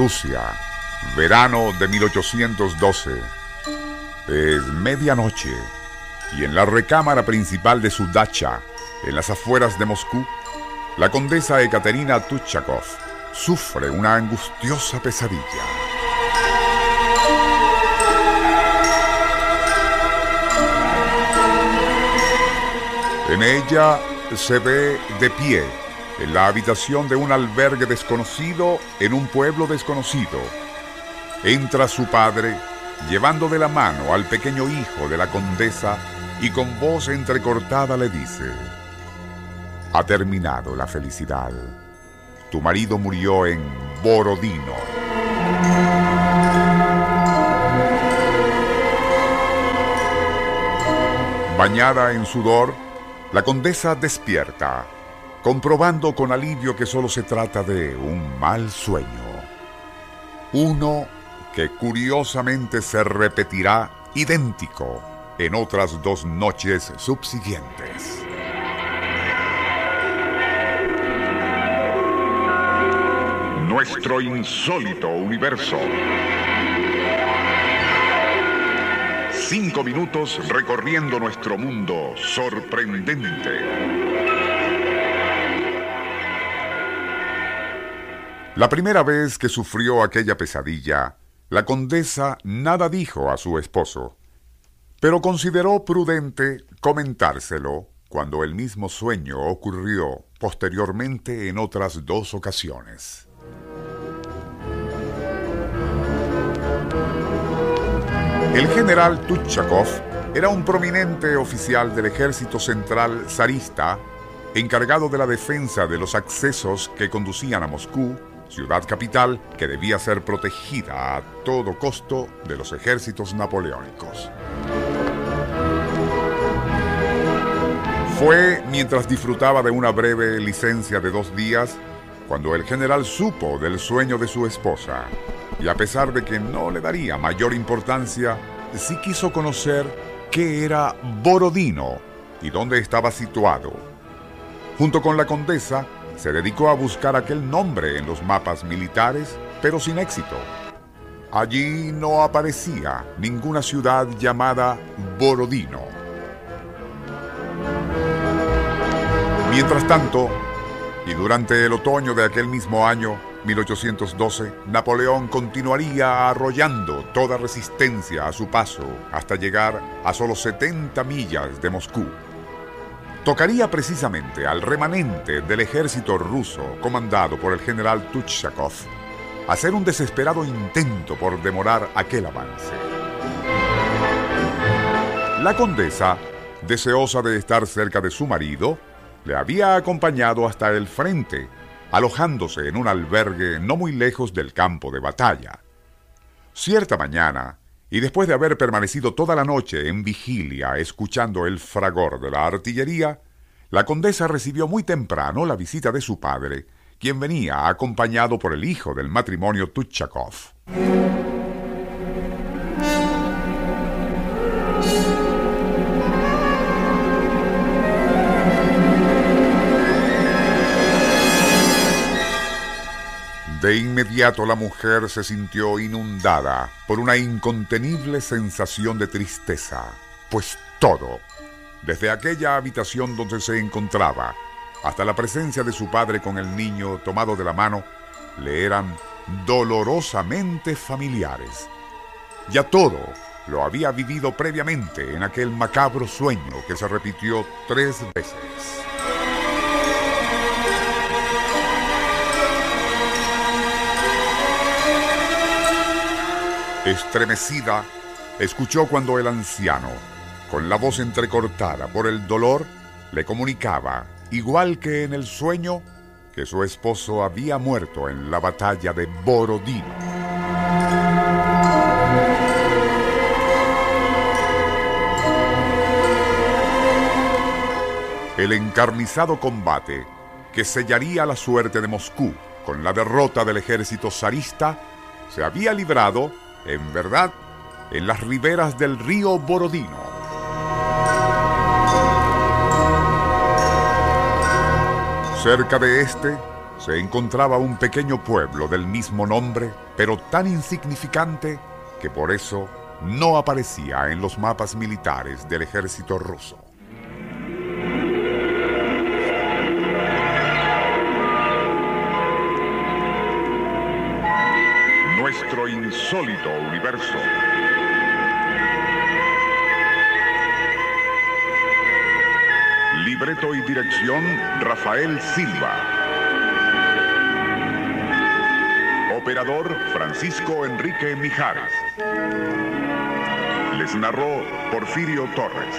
Rusia, verano de 1812. Es medianoche y en la recámara principal de su dacha, en las afueras de Moscú, la condesa Ekaterina Tuchakov sufre una angustiosa pesadilla. En ella se ve de pie en la habitación de un albergue desconocido en un pueblo desconocido. Entra su padre llevando de la mano al pequeño hijo de la condesa y con voz entrecortada le dice, ha terminado la felicidad. Tu marido murió en Borodino. Bañada en sudor, la condesa despierta comprobando con alivio que solo se trata de un mal sueño. Uno que curiosamente se repetirá idéntico en otras dos noches subsiguientes. Nuestro insólito universo. Cinco minutos recorriendo nuestro mundo sorprendente. La primera vez que sufrió aquella pesadilla, la condesa nada dijo a su esposo, pero consideró prudente comentárselo cuando el mismo sueño ocurrió posteriormente en otras dos ocasiones. El general Tuchakov era un prominente oficial del ejército central zarista encargado de la defensa de los accesos que conducían a Moscú ciudad capital que debía ser protegida a todo costo de los ejércitos napoleónicos. Fue mientras disfrutaba de una breve licencia de dos días cuando el general supo del sueño de su esposa y a pesar de que no le daría mayor importancia, sí quiso conocer qué era Borodino y dónde estaba situado. Junto con la condesa, se dedicó a buscar aquel nombre en los mapas militares, pero sin éxito. Allí no aparecía ninguna ciudad llamada Borodino. Mientras tanto, y durante el otoño de aquel mismo año, 1812, Napoleón continuaría arrollando toda resistencia a su paso hasta llegar a solo 70 millas de Moscú tocaría precisamente al remanente del ejército ruso comandado por el general Tuchakov hacer un desesperado intento por demorar aquel avance. La condesa, deseosa de estar cerca de su marido, le había acompañado hasta el frente, alojándose en un albergue no muy lejos del campo de batalla. Cierta mañana, y después de haber permanecido toda la noche en vigilia escuchando el fragor de la artillería, la condesa recibió muy temprano la visita de su padre, quien venía acompañado por el hijo del matrimonio Tuchakov. De inmediato la mujer se sintió inundada por una incontenible sensación de tristeza, pues todo, desde aquella habitación donde se encontraba hasta la presencia de su padre con el niño tomado de la mano, le eran dolorosamente familiares. Ya todo lo había vivido previamente en aquel macabro sueño que se repitió tres veces. Estremecida, escuchó cuando el anciano, con la voz entrecortada por el dolor, le comunicaba, igual que en el sueño, que su esposo había muerto en la batalla de Borodino. El encarnizado combate que sellaría la suerte de Moscú con la derrota del ejército zarista se había librado en verdad, en las riberas del río Borodino. Cerca de este se encontraba un pequeño pueblo del mismo nombre, pero tan insignificante que por eso no aparecía en los mapas militares del ejército ruso. Nuestro insólito universo. Libreto y dirección Rafael Silva. Operador Francisco Enrique Mijares. Les narró Porfirio Torres.